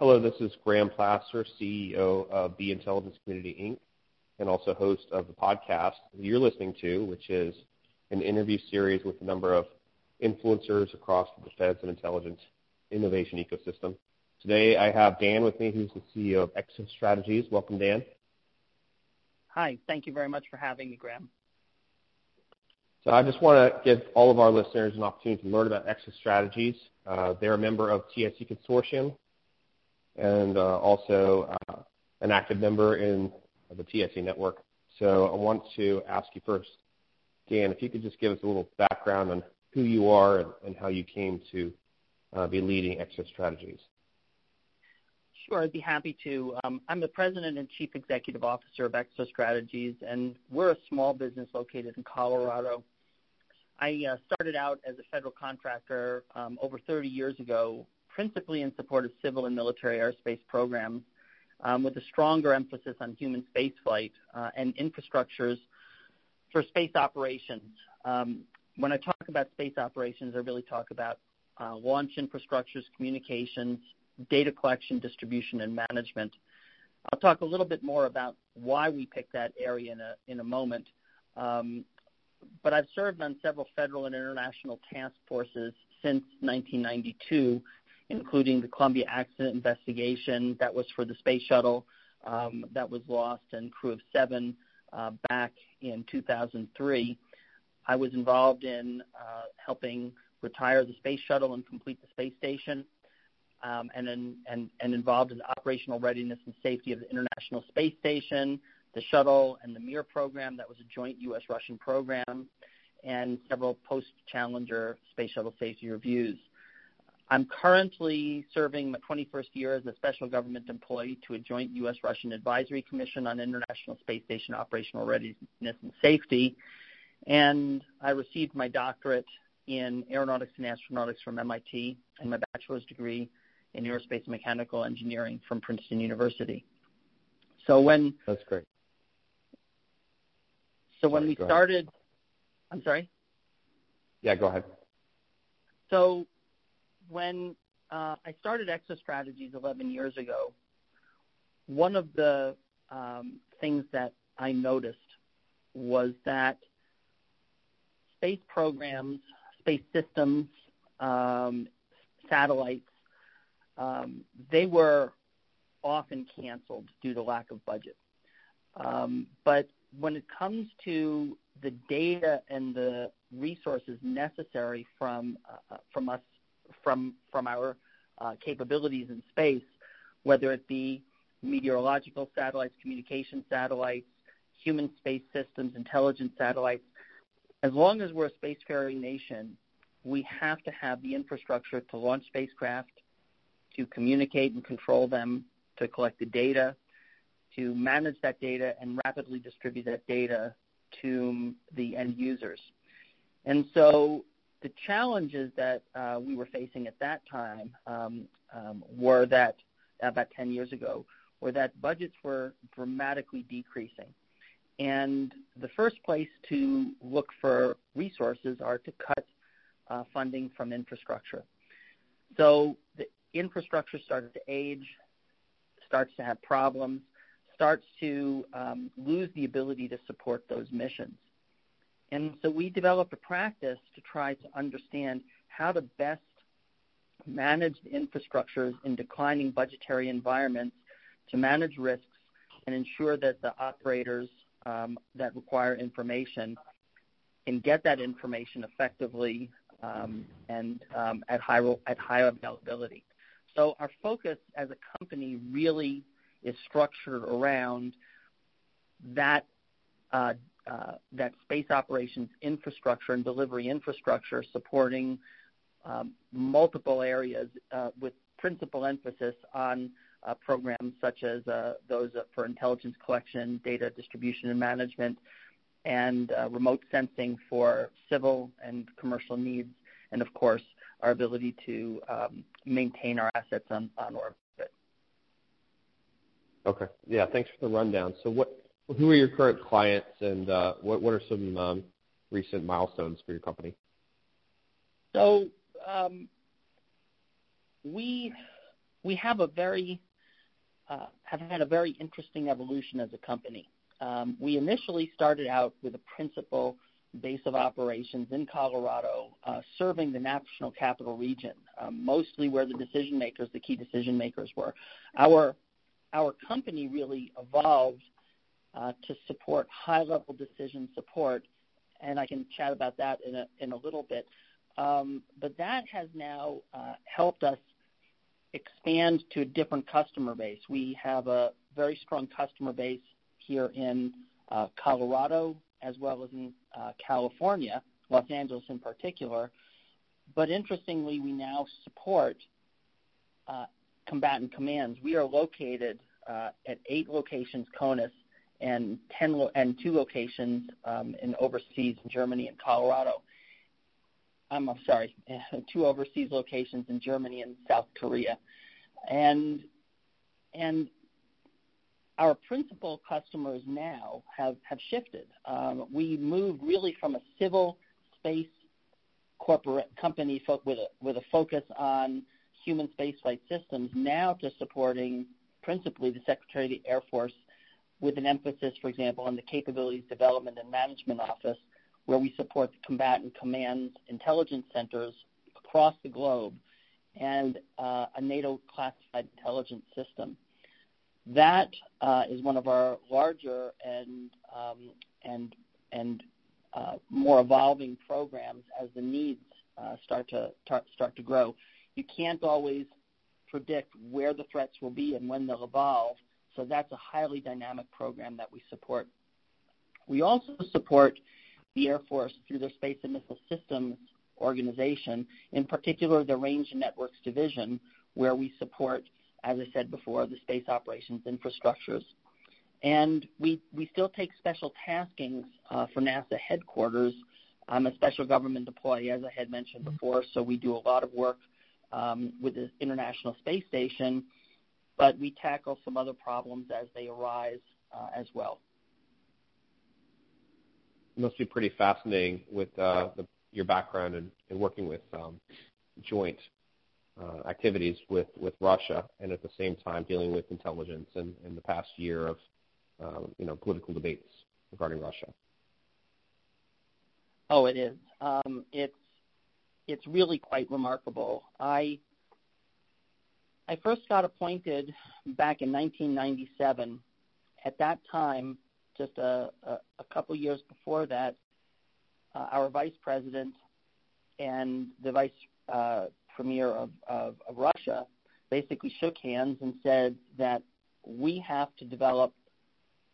Hello, this is Graham Plaster, CEO of The Intelligence Community Inc., and also host of the podcast you're listening to, which is an interview series with a number of influencers across the defense and intelligence innovation ecosystem. Today I have Dan with me, who's the CEO of Exo Strategies. Welcome, Dan. Hi. Thank you very much for having me, Graham. So I just want to give all of our listeners an opportunity to learn about Exo Strategies. Uh, they're a member of TIC Consortium, and uh, also uh, an active member in the TIC network. So I want to ask you first, Dan, if you could just give us a little background on who you are and, and how you came to uh, be leading Exo Strategies. Sure, I'd be happy to. Um, I'm the president and chief executive officer of Exo Strategies, and we're a small business located in Colorado. I uh, started out as a federal contractor um, over 30 years ago principally in support of civil and military airspace programs, um, with a stronger emphasis on human spaceflight uh, and infrastructures for space operations. Um, when I talk about space operations, I really talk about uh, launch infrastructures, communications, data collection, distribution, and management. I'll talk a little bit more about why we picked that area in a, in a moment. Um, but I've served on several federal and international task forces since 1992 including the Columbia accident investigation that was for the space shuttle um, that was lost and crew of seven uh, back in 2003. I was involved in uh, helping retire the space shuttle and complete the space station, um, and, in, and, and involved in the operational readiness and safety of the International Space Station, the shuttle, and the Mir program that was a joint U.S.-Russian program, and several post-Challenger space shuttle safety reviews. I'm currently serving my 21st year as a special government employee to a joint U.S.-Russian Advisory Commission on International Space Station Operational Readiness and Safety, and I received my doctorate in aeronautics and astronautics from MIT and my bachelor's degree in aerospace and mechanical engineering from Princeton University. So when That's great. So when we started, I'm sorry? Yeah, go ahead. So when uh, I started Exo Strategies 11 years ago, one of the um, things that I noticed was that space programs, space systems, um, satellites, um, they were often canceled due to lack of budget. Um, but when it comes to the data and the resources necessary from uh, from us from from our uh, capabilities in space, whether it be meteorological satellites, communication satellites, human space systems, intelligence satellites. As long as we're a spacefaring nation, we have to have the infrastructure to launch spacecraft, to communicate and control them, to collect the data, to manage that data and rapidly distribute that data to the end users. And so the challenges that uh, we were facing at that time um, um, were that about 10 years ago were that budgets were dramatically decreasing. And the first place to look for resources are to cut uh, funding from infrastructure. So the infrastructure started to age, starts to have problems, starts to um, lose the ability to support those missions. And so we developed a practice to try to understand how to best manage the infrastructures in declining budgetary environments to manage risks and ensure that the operators um, that require information can get that information effectively um, and um, at high at high availability. So our focus as a company really is structured around that uh, uh, that space operations infrastructure and delivery infrastructure supporting um, multiple areas uh, with principal emphasis on uh, programs such as uh, those for intelligence collection, data distribution and management, and uh, remote sensing for civil and commercial needs, and of course, our ability to um, maintain our assets on, on orbit. Okay. Yeah, thanks for the rundown. So what who are your current clients, and uh, what are some um, recent milestones for your company? So um, we we have a very uh, have had a very interesting evolution as a company. Um, we initially started out with a principal base of operations in Colorado, uh, serving the national capital region, mostly where the decision makers, the key decision makers, were. Our our company really evolved uh, to support high level decision support, and I can chat about that in a in a little bit. Um, but that has now uh, helped us expand to a different customer base. We have a very strong customer base here in uh, Colorado as well as in uh, California, Los Angeles in particular. But interestingly, we now support uh, combatant commands. We are located uh, at eight locations, CONUS, and two locations um, in overseas in Germany and Colorado. I'm, I'm sorry, two overseas locations in Germany and South Korea, and and our principal customers now have have shifted. Um, we moved really from a civil space corporate company fo- with a with a focus on human spaceflight systems now to supporting principally the Secretary of the Air Force with an emphasis, for example, on the Capabilities Development and Management Office, where we support the combatant commands intelligence centers across the globe and uh, a NATO classified intelligence system. That uh, is one of our larger and um, and and uh, more evolving programs as the needs uh, start to tar- start to grow. You can't always predict where the threats will be and when they'll evolve, so that's a highly dynamic program that we support. We also support the Air Force through their Space and Missile Systems organization, in particular the Range and Networks Division, where we support, as I said before, the space operations infrastructures. And we, we still take special taskings uh, for NASA headquarters. I'm a special government employee, as I had mentioned before, so we do a lot of work um, with the International Space Station but we tackle some other problems as they arise uh, as well. It must be pretty fascinating with uh, the, your background and, and working with um, joint uh, activities with, with Russia, and at the same time dealing with intelligence in, in the past year of um, you know political debates regarding Russia. Oh, it is. Um, it's it's really quite remarkable. I I first got appointed back in 1997. At that time, just a, a, a couple years before that, uh, our vice president and the vice uh, premier of, of, of Russia basically shook hands and said that we have to develop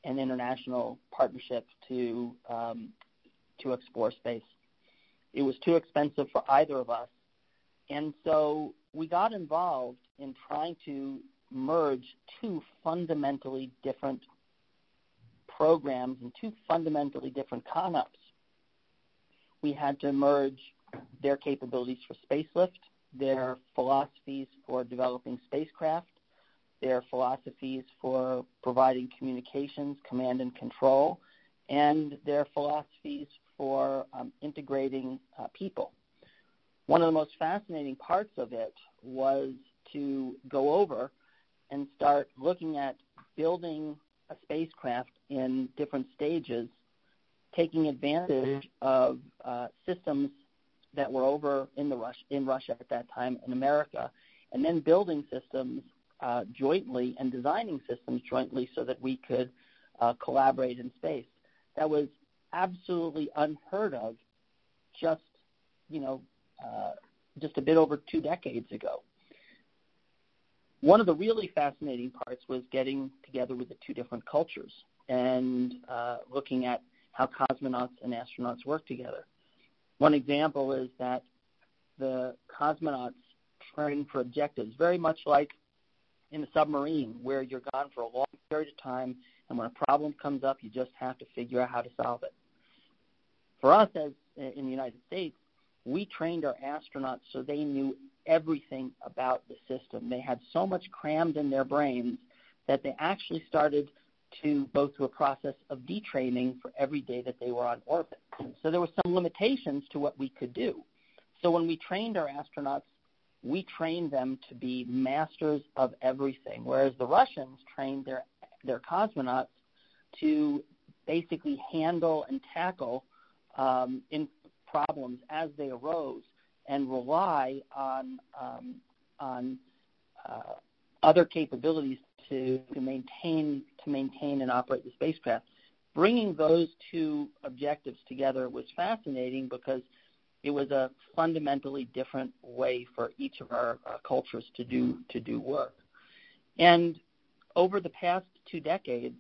an international partnership to um, to explore space. It was too expensive for either of us, and so we got involved in trying to merge two fundamentally different programs and two fundamentally different concepts. We had to merge their capabilities for spacelift, their philosophies for developing spacecraft, their philosophies for providing communications, command and control, and their philosophies for um, integrating uh, people. One of the most fascinating parts of it was to go over and start looking at building a spacecraft in different stages, taking advantage of uh, systems that were over in the Rus- in Russia at that time in America, and then building systems uh, jointly and designing systems jointly so that we could uh, collaborate in space. That was absolutely unheard of just you know uh, just a bit over two decades ago. One of the really fascinating parts was getting together with the two different cultures and uh, looking at how cosmonauts and astronauts work together. One example is that the cosmonauts train for objectives, very much like in a submarine where you're gone for a long period of time, and when a problem comes up, you just have to figure out how to solve it. For us, as in the United States, we trained our astronauts so they knew everything about the system. They had so much crammed in their brains that they actually started to go through a process of detraining for every day that they were on orbit. So there were some limitations to what we could do. So when we trained our astronauts, we trained them to be masters of everything, whereas the Russians trained their their cosmonauts to basically handle and tackle um, in problems as they arose and rely on um, on uh, other capabilities to, to maintain to maintain and operate the spacecraft. Bringing those two objectives together was fascinating because it was a fundamentally different way for each of our uh, cultures to do to do work. And over the past two decades,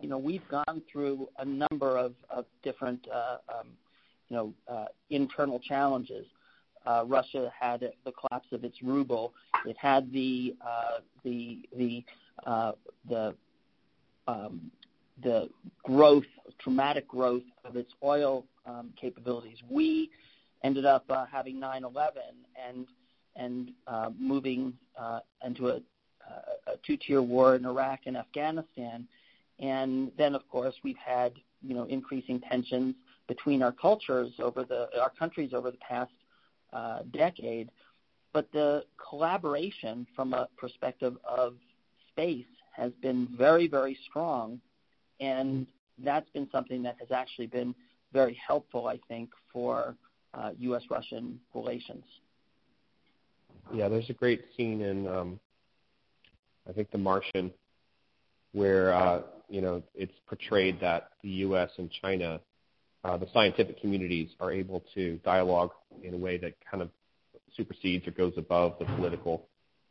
you know, we've gone through a number of, of different, uh, um, you know, uh, internal challenges. Uh, Russia had the collapse of its ruble. It had the uh, the the uh, the um, the growth, dramatic growth of its oil um, capabilities. We ended up uh, having 9/11 and and uh, moving uh, into a, a two-tier war in Iraq and Afghanistan, and then of course we've had you know increasing tensions between our cultures over the our countries over the past uh, decade. But the collaboration from a perspective of space has been very, very strong, and that's been something that has actually been very helpful, I think, for uh, U.S.-Russian relations. Yeah, there's a great scene in, um, I think, The Martian, where uh, you know it's portrayed that the U.S. and China, uh, the scientific communities, are able to dialogue in a way that kind of supersedes or goes above the political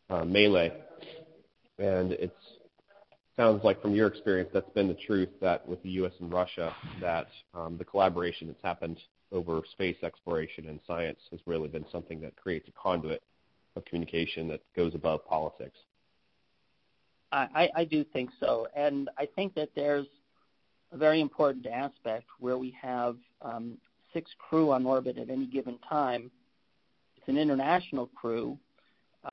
uh, melee. And it sounds like from your experience, that's been the truth that with the U.S. and Russia, that um, the collaboration that's happened over space exploration and science has really been something that creates a conduit of communication that goes above politics. I, I do think so, and I think that there's a very important aspect where we have um, six crew on orbit at any given time. It's an international crew,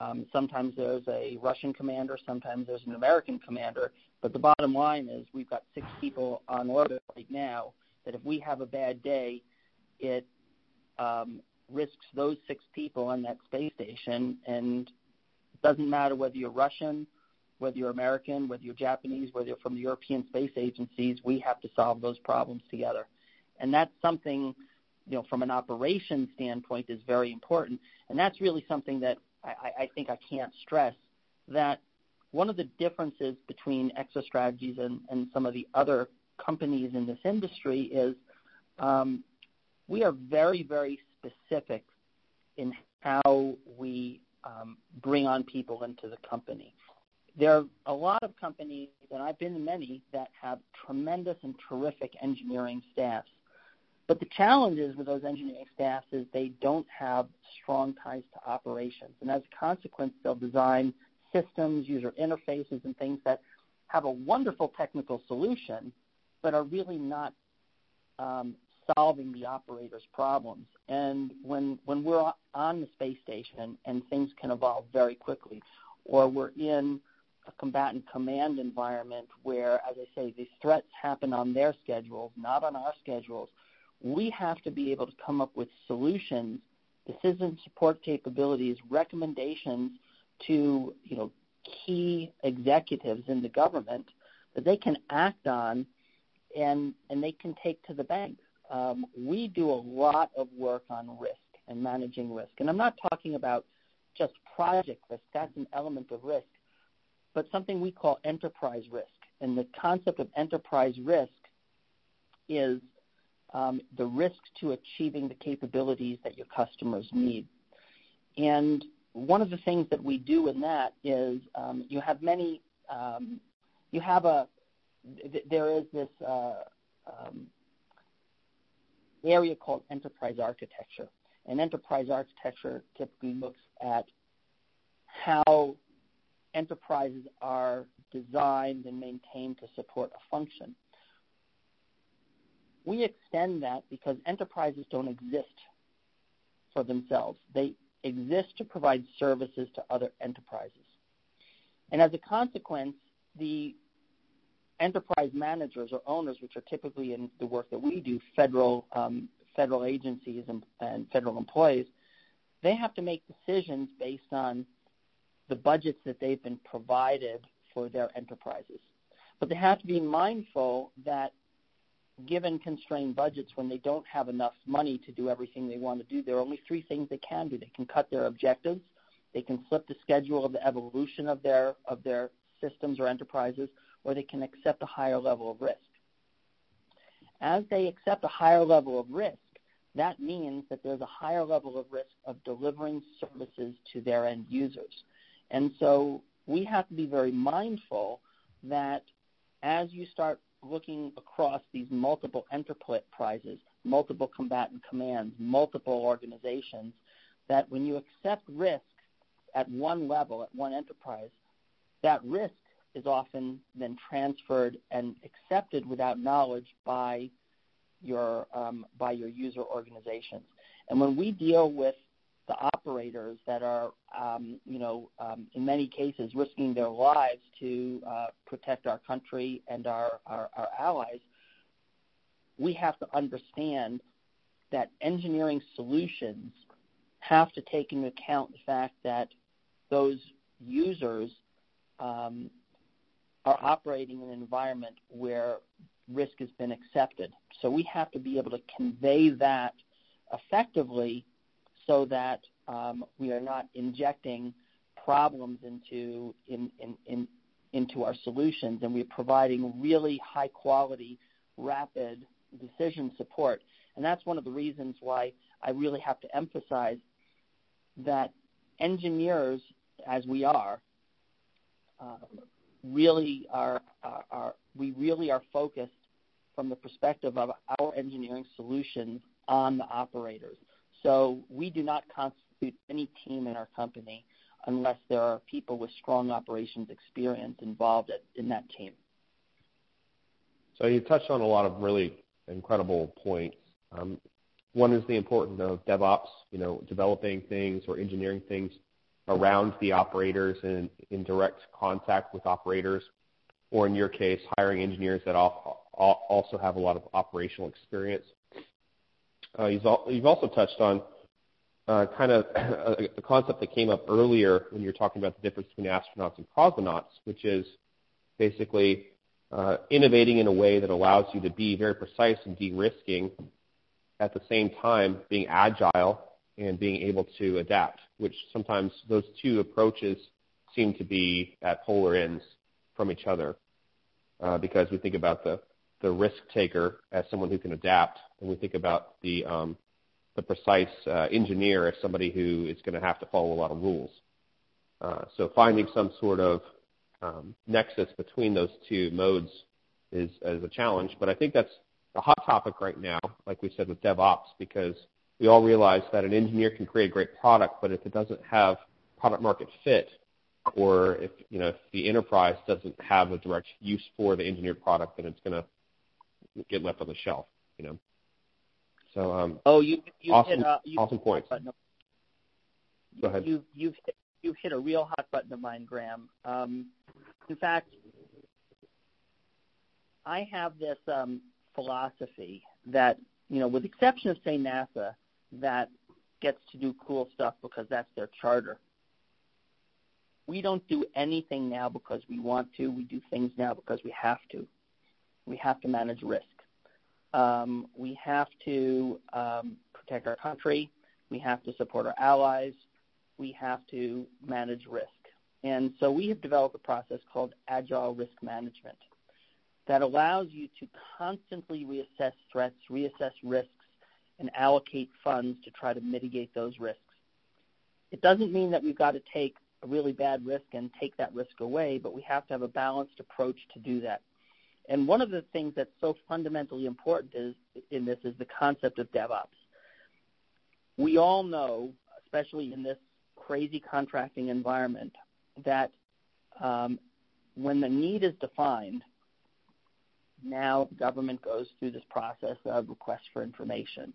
um, sometimes there's a Russian commander, sometimes there's an American commander. But the bottom line is we've got six people on orbit right now that if we have a bad day, it um, risks those six people on that space station. And it doesn't matter whether you're Russian, whether you're American, whether you're Japanese, whether you're from the European space agencies, we have to solve those problems together. And that's something, you know, from an operations standpoint is very important. And that's really something that I, I think I can't stress that one of the differences between ExoStrategies and, and some of the other companies in this industry is um, we are very, very specific in how we um, bring on people into the company. There are a lot of companies, and I've been in many, that have tremendous and terrific engineering staffs. But the challenge is with those engineering staffs is they don't have strong ties to operations. And as a consequence, they'll design systems, user interfaces, and things that have a wonderful technical solution, but are really not um, solving the operator's problems. And when, when we're on the space station and things can evolve very quickly, or we're in a combatant command environment where, as I say, these threats happen on their schedules, not on our schedules, we have to be able to come up with solutions, decision support capabilities, recommendations to you know key executives in the government that they can act on and and they can take to the bank. Um, we do a lot of work on risk and managing risk, and I'm not talking about just project risk. That's an element of risk, but something we call enterprise risk. And the concept of enterprise risk is um, the risk to achieving the capabilities that your customers need. And one of the things that we do in that is um, you have many, um, you have a, th- there is this uh, um, area called enterprise architecture. And enterprise architecture typically looks at how enterprises are designed and maintained to support a function. We extend that because enterprises don't exist for themselves. They exist to provide services to other enterprises. And as a consequence, the enterprise managers or owners, which are typically in the work that we do, federal um, federal agencies and, and federal employees, they have to make decisions based on the budgets that they've been provided for their enterprises. But they have to be mindful that given constrained budgets, when they don't have enough money to do everything they want to do, there are only three things they can do. They can cut their objectives, they can slip the schedule of the evolution of their of their systems or enterprises, or they can accept a higher level of risk. As they accept a higher level of risk, that means that there's a higher level of risk of delivering services to their end users. And so we have to be very mindful that as you start looking across these multiple enterprises, multiple combatant commands, multiple organizations, that when you accept risk at one level, at one enterprise, that risk is often then transferred and accepted without knowledge by your um, by your user organizations. And when we deal with the operators that are, um, you know, um, in many cases risking their lives to uh, protect our country and our, our, our allies, we have to understand that engineering solutions have to take into account the fact that those users um, are operating in an environment where risk has been accepted. So we have to be able to convey that effectively so that um, we are not injecting problems into in, in, in, into our solutions, and we're providing really high quality, rapid decision support. And that's one of the reasons why I really have to emphasize that engineers, as we are, uh, really are, are, are we really are focused from the perspective of our engineering solutions on the operators. So we do not constitute any team in our company unless there are people with strong operations experience involved in that team. So you touched on a lot of really incredible points. Um, one is the importance of DevOps, you know, developing things or engineering things around the operators and in direct contact with operators, or in your case, hiring engineers that also have a lot of operational experience. Uh, you've also touched on uh, kind of a concept that came up earlier when you were talking about the difference between astronauts and cosmonauts, which is basically uh, innovating in a way that allows you to be very precise and de-risking at the same time being agile and being able to adapt, which sometimes those two approaches seem to be at polar ends from each other. Uh, because we think about the, the risk taker as someone who can adapt, we think about the, um, the precise uh, engineer as somebody who is going to have to follow a lot of rules. Uh, so finding some sort of um, nexus between those two modes is, is a challenge, but I think that's a hot topic right now, like we said with DevOps, because we all realize that an engineer can create a great product, but if it doesn't have product market fit, or if you know if the enterprise doesn't have a direct use for the engineered product, then it's going to get left on the shelf. You know. So um, oh, you you awesome, hit uh, you awesome points. Go ahead. You you've hit, you've hit a real hot button of mine, Graham. Um, in fact, I have this um, philosophy that you know, with the exception of say NASA, that gets to do cool stuff because that's their charter. We don't do anything now because we want to. We do things now because we have to. We have to manage risk. Um, we have to um, protect our country. We have to support our allies. We have to manage risk. And so we have developed a process called Agile Risk Management that allows you to constantly reassess threats, reassess risks, and allocate funds to try to mitigate those risks. It doesn't mean that we've got to take a really bad risk and take that risk away, but we have to have a balanced approach to do that. And one of the things that's so fundamentally important is, in this is the concept of DevOps. We all know, especially in this crazy contracting environment, that um, when the need is defined, now the government goes through this process of request for information.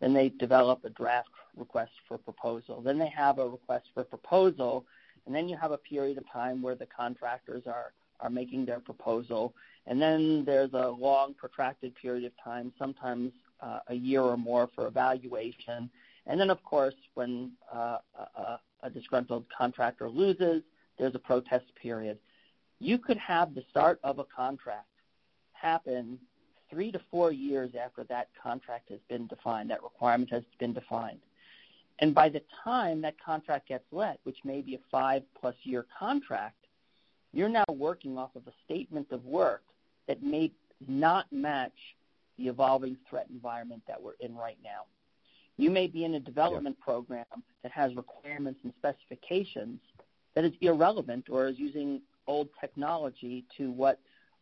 Then they develop a draft request for proposal. Then they have a request for proposal, and then you have a period of time where the contractors are, are making their proposal. And then there's a long, protracted period of time, sometimes uh, a year or more, for evaluation. And then, of course, when uh, a, a disgruntled contractor loses, there's a protest period. You could have the start of a contract happen three to four years after that contract has been defined, that requirement has been defined. And by the time that contract gets let, which may be a five plus year contract, you're now working off of a statement of work that may not match the evolving threat environment that we're in right now. You may be in a development yeah. program that has requirements and specifications that is irrelevant or is using old technology to what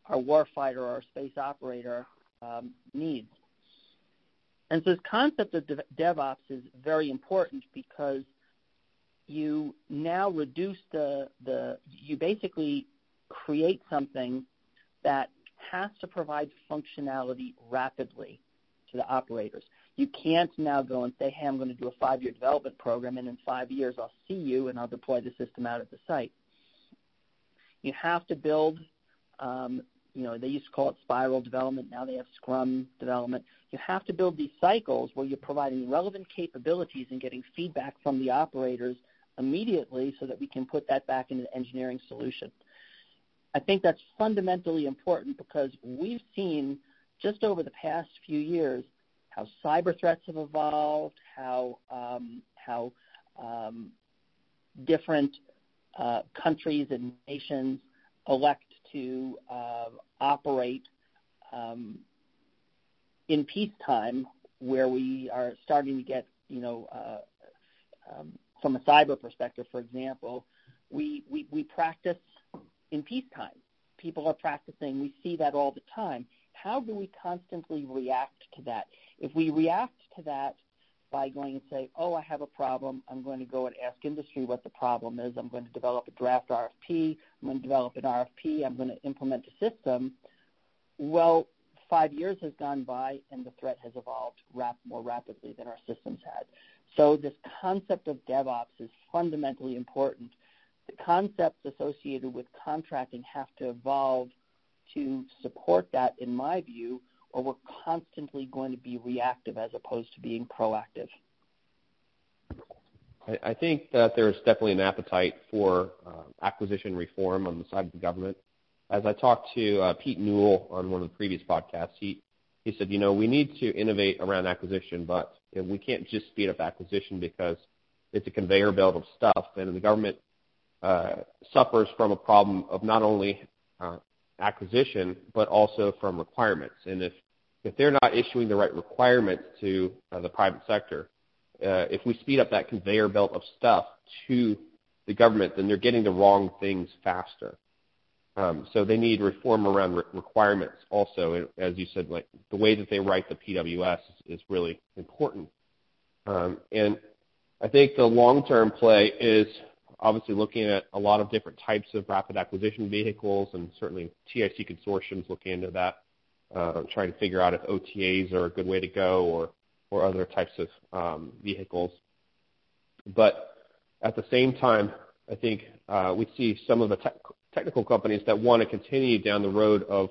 our warfighter or our space operator um, needs. And so this concept of DevOps is very important because you now reduce the, the you basically create something that has to provide functionality rapidly to the operators. You can't now go and say, hey, I'm going to do a five-year development program, and in five years I'll see you and I'll deploy the system out at the site. You have to build um, you know, they used to call it spiral development. Now they have Scrum development. You have to build these cycles where you're providing relevant capabilities and getting feedback from the operators immediately so that we can put that back into the engineering solution. I think that's fundamentally important because we've seen just over the past few years how cyber threats have evolved, how um, how um, different uh, countries and nations elect to uh, operate um, in peacetime, where we are starting to get, you know, uh, um, from a cyber perspective, for example, we, we, we practice in peacetime. People are practicing. We see that all the time. How do we constantly react to that? If we react to that by going and say, oh, I have a problem. I'm going to go and ask industry what the problem is. I'm going to develop a draft RFP. I'm going to develop an RFP. I'm going to implement a system. Well, five years has gone by and the threat has evolved rap- more rapidly than our systems had. So this concept of DevOps is fundamentally important. The concepts associated with contracting have to evolve to support that, in my view, or we're constantly going to be reactive as opposed to being proactive? I think that there's definitely an appetite for uh, acquisition reform on the side of the government. As I talked to uh, Pete Newell on one of the previous podcasts, he, he said, you know, we need to innovate around acquisition, but you know, we can't just speed up acquisition because it's a conveyor belt of stuff, and the government uh, suffers from a problem of not only uh, acquisition, but also from requirements. And if if they're not issuing the right requirements to uh, the private sector, uh, if we speed up that conveyor belt of stuff to the government, then they're getting the wrong things faster. Um, so they need reform around re- requirements also. As you said, like the way that they write the PWS is, is really important. Um, and I think the long-term play is obviously looking at a lot of different types of rapid acquisition vehicles, and certainly TIC consortiums looking into that, uh, trying to figure out if OTAs are a good way to go or or other types of um, vehicles. But at the same time, I think uh, we see some of the te- technical companies that want to continue down the road of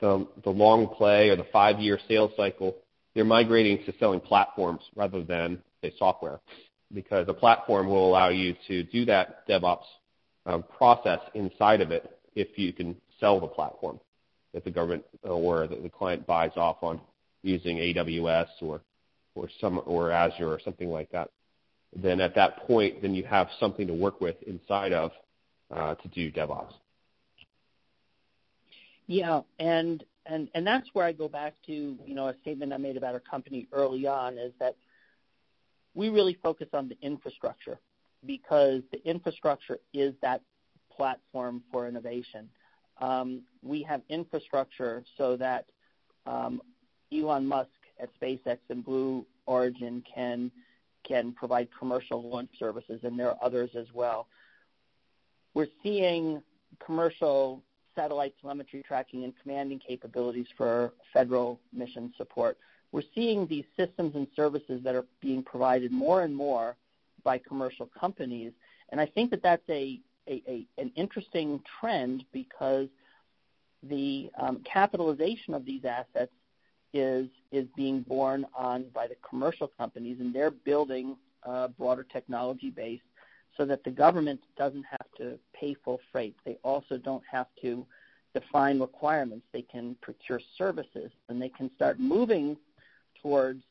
the, the long play or the five-year sales cycle. They're migrating to selling platforms rather than say software because a platform will allow you to do that DevOps um, process inside of it if you can sell the platform that the government or the, the client buys off on using AWS or or some or Azure or something like that. Then at that point, then you have something to work with inside of to do DevOps. Yeah, and and and that's where I go back to you know a statement I made about our company early on is that we really focus on the infrastructure because the infrastructure is that platform for innovation. Um, we have infrastructure so that um, Elon Musk at SpaceX and Blue Origin can can provide commercial launch services, and there are others as well. We're seeing commercial satellite telemetry tracking and commanding capabilities for federal mission support we're seeing these systems and services that are being provided more and more by commercial companies. And I think that that's a, a, a an interesting trend because the um, capitalization of these assets is is being borne on by the commercial companies, and they're building a broader technology base so that the government doesn't have to pay full freight. They also don't have to define requirements. They can procure services, and they can start moving towards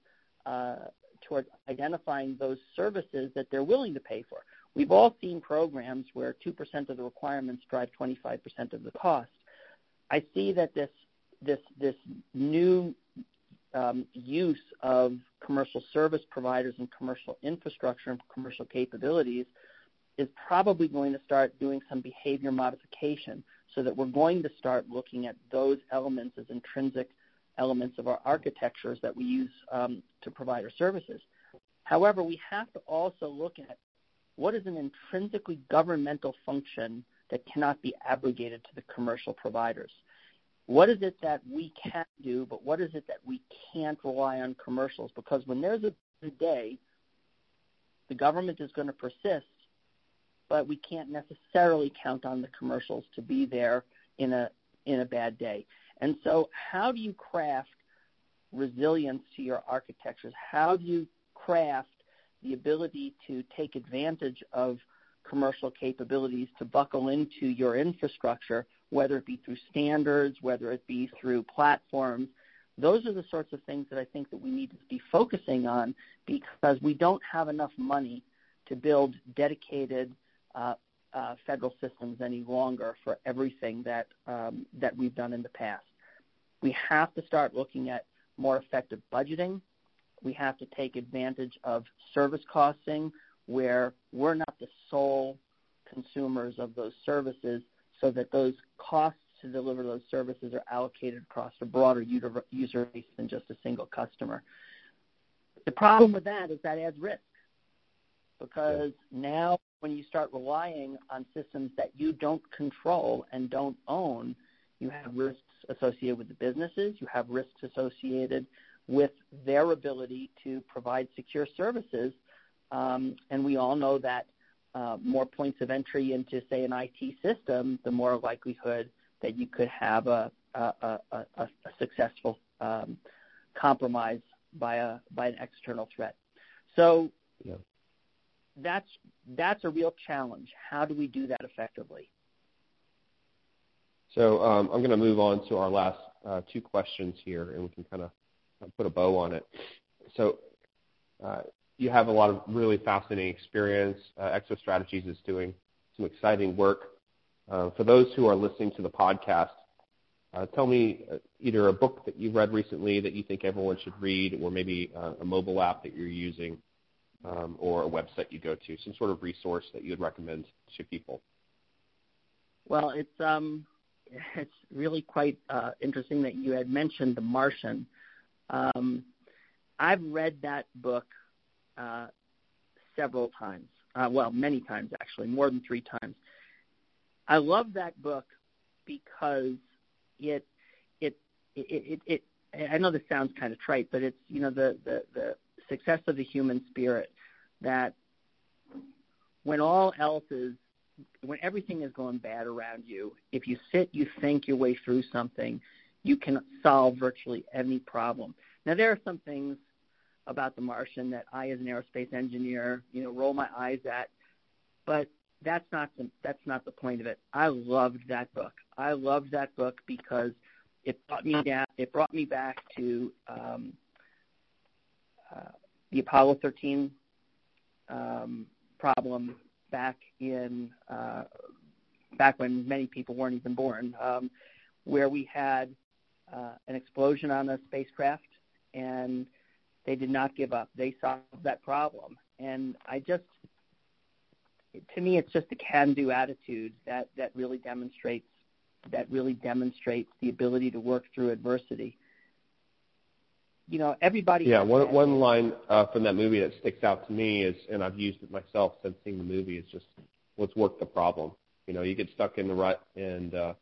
uh, towards identifying those services that they're willing to pay for. We've all seen programs where 2% of the requirements drive 25% of the cost. I see that this this this new um, use of commercial service providers and commercial infrastructure and commercial capabilities is probably going to start doing some behavior modification so that we're going to start looking at those elements as intrinsic elements of our architectures that we use um, to provide our services. However, we have to also look at what is an intrinsically governmental function that cannot be abrogated to the commercial providers. What is it that we can do, but what is it that we can't rely on commercials? Because when there's a day, the government is going to persist, but we can't necessarily count on the commercials to be there in a in a bad day. And so, how do you craft resilience to your architectures? How do you craft the ability to take advantage of commercial capabilities to buckle into your infrastructure, whether it be through standards, whether it be through platforms. Those are the sorts of things that I think that we need to be focusing on because we don't have enough money to build dedicated federal systems any longer for everything that um, that we've done in the past. We have to start looking at more effective budgeting. We have to take advantage of service costing where we're not the sole consumers of those services so that those costs to deliver those services are allocated across a broader user base than just a single customer. The problem with that is that adds risk because now when you start relying on systems that you don't control and don't own, you have risks associated with the businesses, you have risks associated with their ability to provide secure services. Um, and we all know that uh, more points of entry into, say, an IT system, the more likelihood that you could have a, a, a, a successful um, compromise by by an external threat. So yeah. That's that's a real challenge. How do we do that effectively? So um, I'm going to move on to our last uh, two questions here, and we can kind of put a bow on it. So uh, you have a lot of really fascinating experience. Uh, Exo Strategies is doing some exciting work. Uh, for those who are listening to the podcast, uh, tell me uh, either a book that you've read recently that you think everyone should read, or maybe uh, a mobile app that you're using, um, or a website you go to, some sort of resource that you would recommend to people. Well, it's um, it's really quite uh, interesting that you had mentioned The Martian. Um, I've read that book uh, several times. Uh, well, many times actually, more than three times. I love that book because it it it it. it I know this sounds kind of trite, but it's you know the the the success of the human spirit that when all else is when everything is going bad around you, if you sit, you think your way through something, you can solve virtually any problem. Now there are some things about the Martian that I, as an aerospace engineer, you know, roll my eyes at. But that's not the that's not the point of it. I loved that book. I loved that book because it brought me down. It brought me back to um, uh, the Apollo 13 um, problem back in uh, back when many people weren't even born, um, where we had uh, an explosion on a spacecraft and they did not give up. They solved that problem. And I just, to me, it's just a can-do attitude that, that really demonstrates that really demonstrates the ability to work through adversity. You know, everybody. Yeah, one one line uh, from that movie that sticks out to me is, and I've used it myself since seeing the movie, is just let's work the problem. You know, you get stuck in the rut, and uh,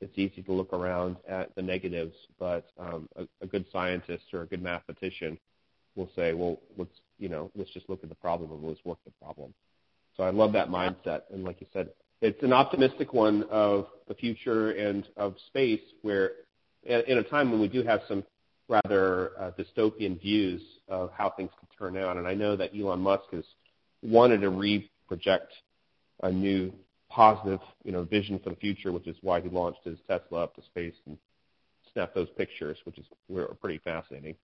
it's easy to look around at the negatives, but um, a, a good scientist or a good mathematician will say, well, let's you know, let's just look at the problem and let's work the problem. So I love that mindset, and like you said, it's an optimistic one of the future and of space, where in a time when we do have some rather uh, dystopian views of how things could turn out. And I know that Elon Musk has wanted to re-project a new positive, you know, vision for the future, which is why he launched his Tesla up to space and snapped those pictures, which is pretty fascinating.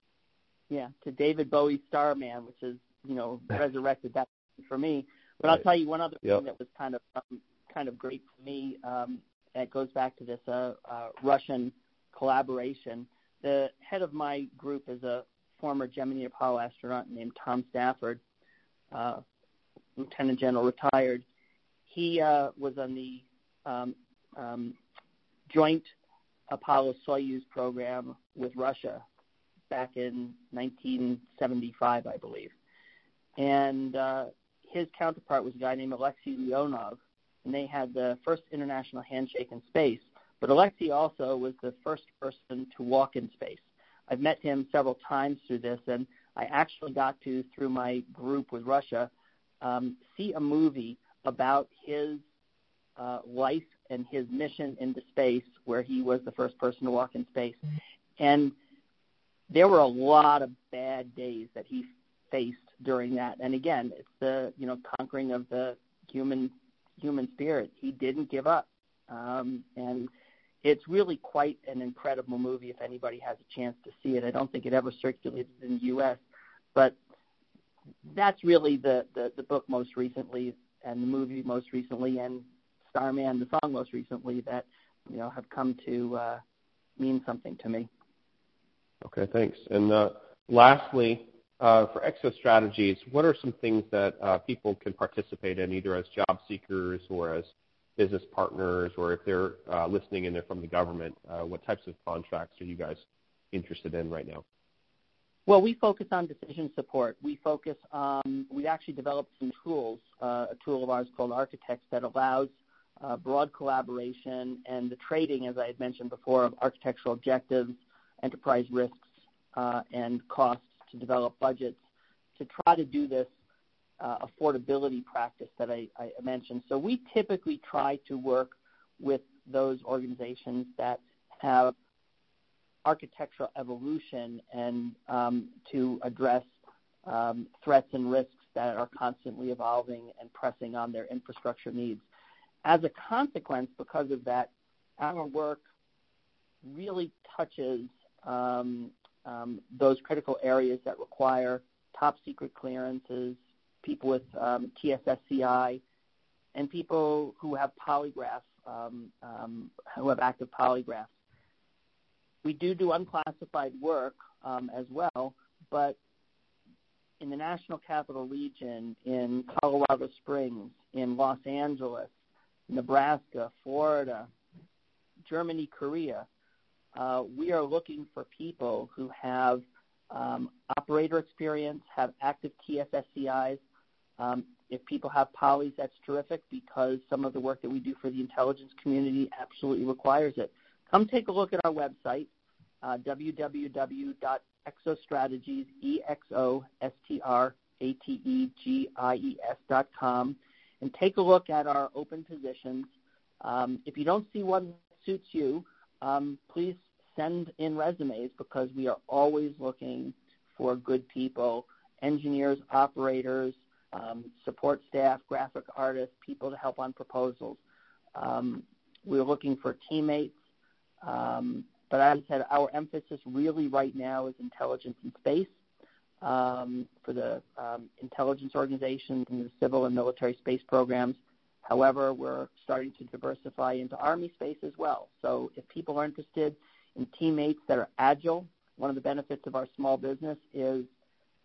Yeah, to David Bowie's Starman, which is you know resurrected that for me. But right. I'll tell you one other yep. thing that was kind of um, kind of great for me. Um, that goes back to this uh, uh, Russian collaboration. The head of my group is a former Gemini Apollo astronaut named Tom Stafford, uh, Lieutenant General retired. He uh, was on the um, um, joint Apollo Soyuz program with Russia back in 1975, I believe. And uh, his counterpart was a guy named Alexei Leonov, and they had the first international handshake in space. But Alexei also was the first person to walk in space. I've met him several times through this, and I actually got to, through my group with Russia, um, see a movie about his uh, life and his mission into space, where he was the first person to walk in space. And there were a lot of bad days that he faced during that. And again, it's the you know conquering of the human human spirit. He didn't give up, um, and it's really quite an incredible movie. If anybody has a chance to see it, I don't think it ever circulated in the U.S., but that's really the, the the book most recently, and the movie most recently, and Starman, the song most recently, that you know have come to uh, mean something to me. Okay, thanks. And uh, lastly, uh, for Exostrategies, what are some things that uh, people can participate in, either as job seekers or as business partners, or if they're uh, listening and they're from the government, uh, what types of contracts are you guys interested in right now? Well, we focus on decision support. We focus on, we actually developed some tools, uh, a tool of ours called Architex that allows broad collaboration and the trading, as I had mentioned before, of architectural objectives, enterprise risks, and costs to develop budgets to try to do this uh, affordability practice that I, I mentioned. So we typically try to work with those organizations that have architectural evolution and um, to address um, threats and risks that are constantly evolving and pressing on their infrastructure needs. As a consequence, because of that, our work really touches um, um, those critical areas that require top secret clearances, people with um, TSSCI, and people who have polygraphs, um, um, who have active polygraphs. We do do unclassified work um, as well, but in the National Capital Region, in Colorado Springs, in Los Angeles, Nebraska, Florida, Germany, Korea, uh, we are looking for people who have um, operator experience, have active TSSCIs. Um, if people have polys, that's terrific because some of the work that we do for the intelligence community absolutely requires it. Come take a look at our website, uh, www.exostrategies, E-X-O-S-T-R-A-T-E-G-I-E-S.com, and take a look at our open positions. Um, if you don't see one that suits you, um, please send in resumes because we are always looking for good people, engineers, operators, um, support staff, graphic artists, people to help on proposals. Um, we're looking for teammates. Um, but as I said, our emphasis really right now is intelligence and space um, for the um, intelligence organizations and the civil and military space programs. However, we're starting to diversify into Army space as well. So if people are interested in teammates that are agile. One of the benefits of our small business is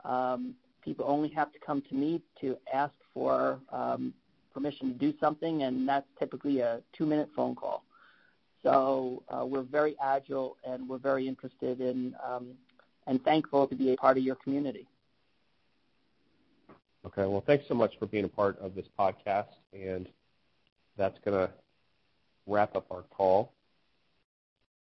um, people only have to come to me to ask for um, permission to do something, and that's typically a two-minute phone call. So uh, we're very agile, and we're very interested in um, and thankful to be a part of your community. Okay, well, thanks so much for being a part of this podcast, and that's going to wrap up our call.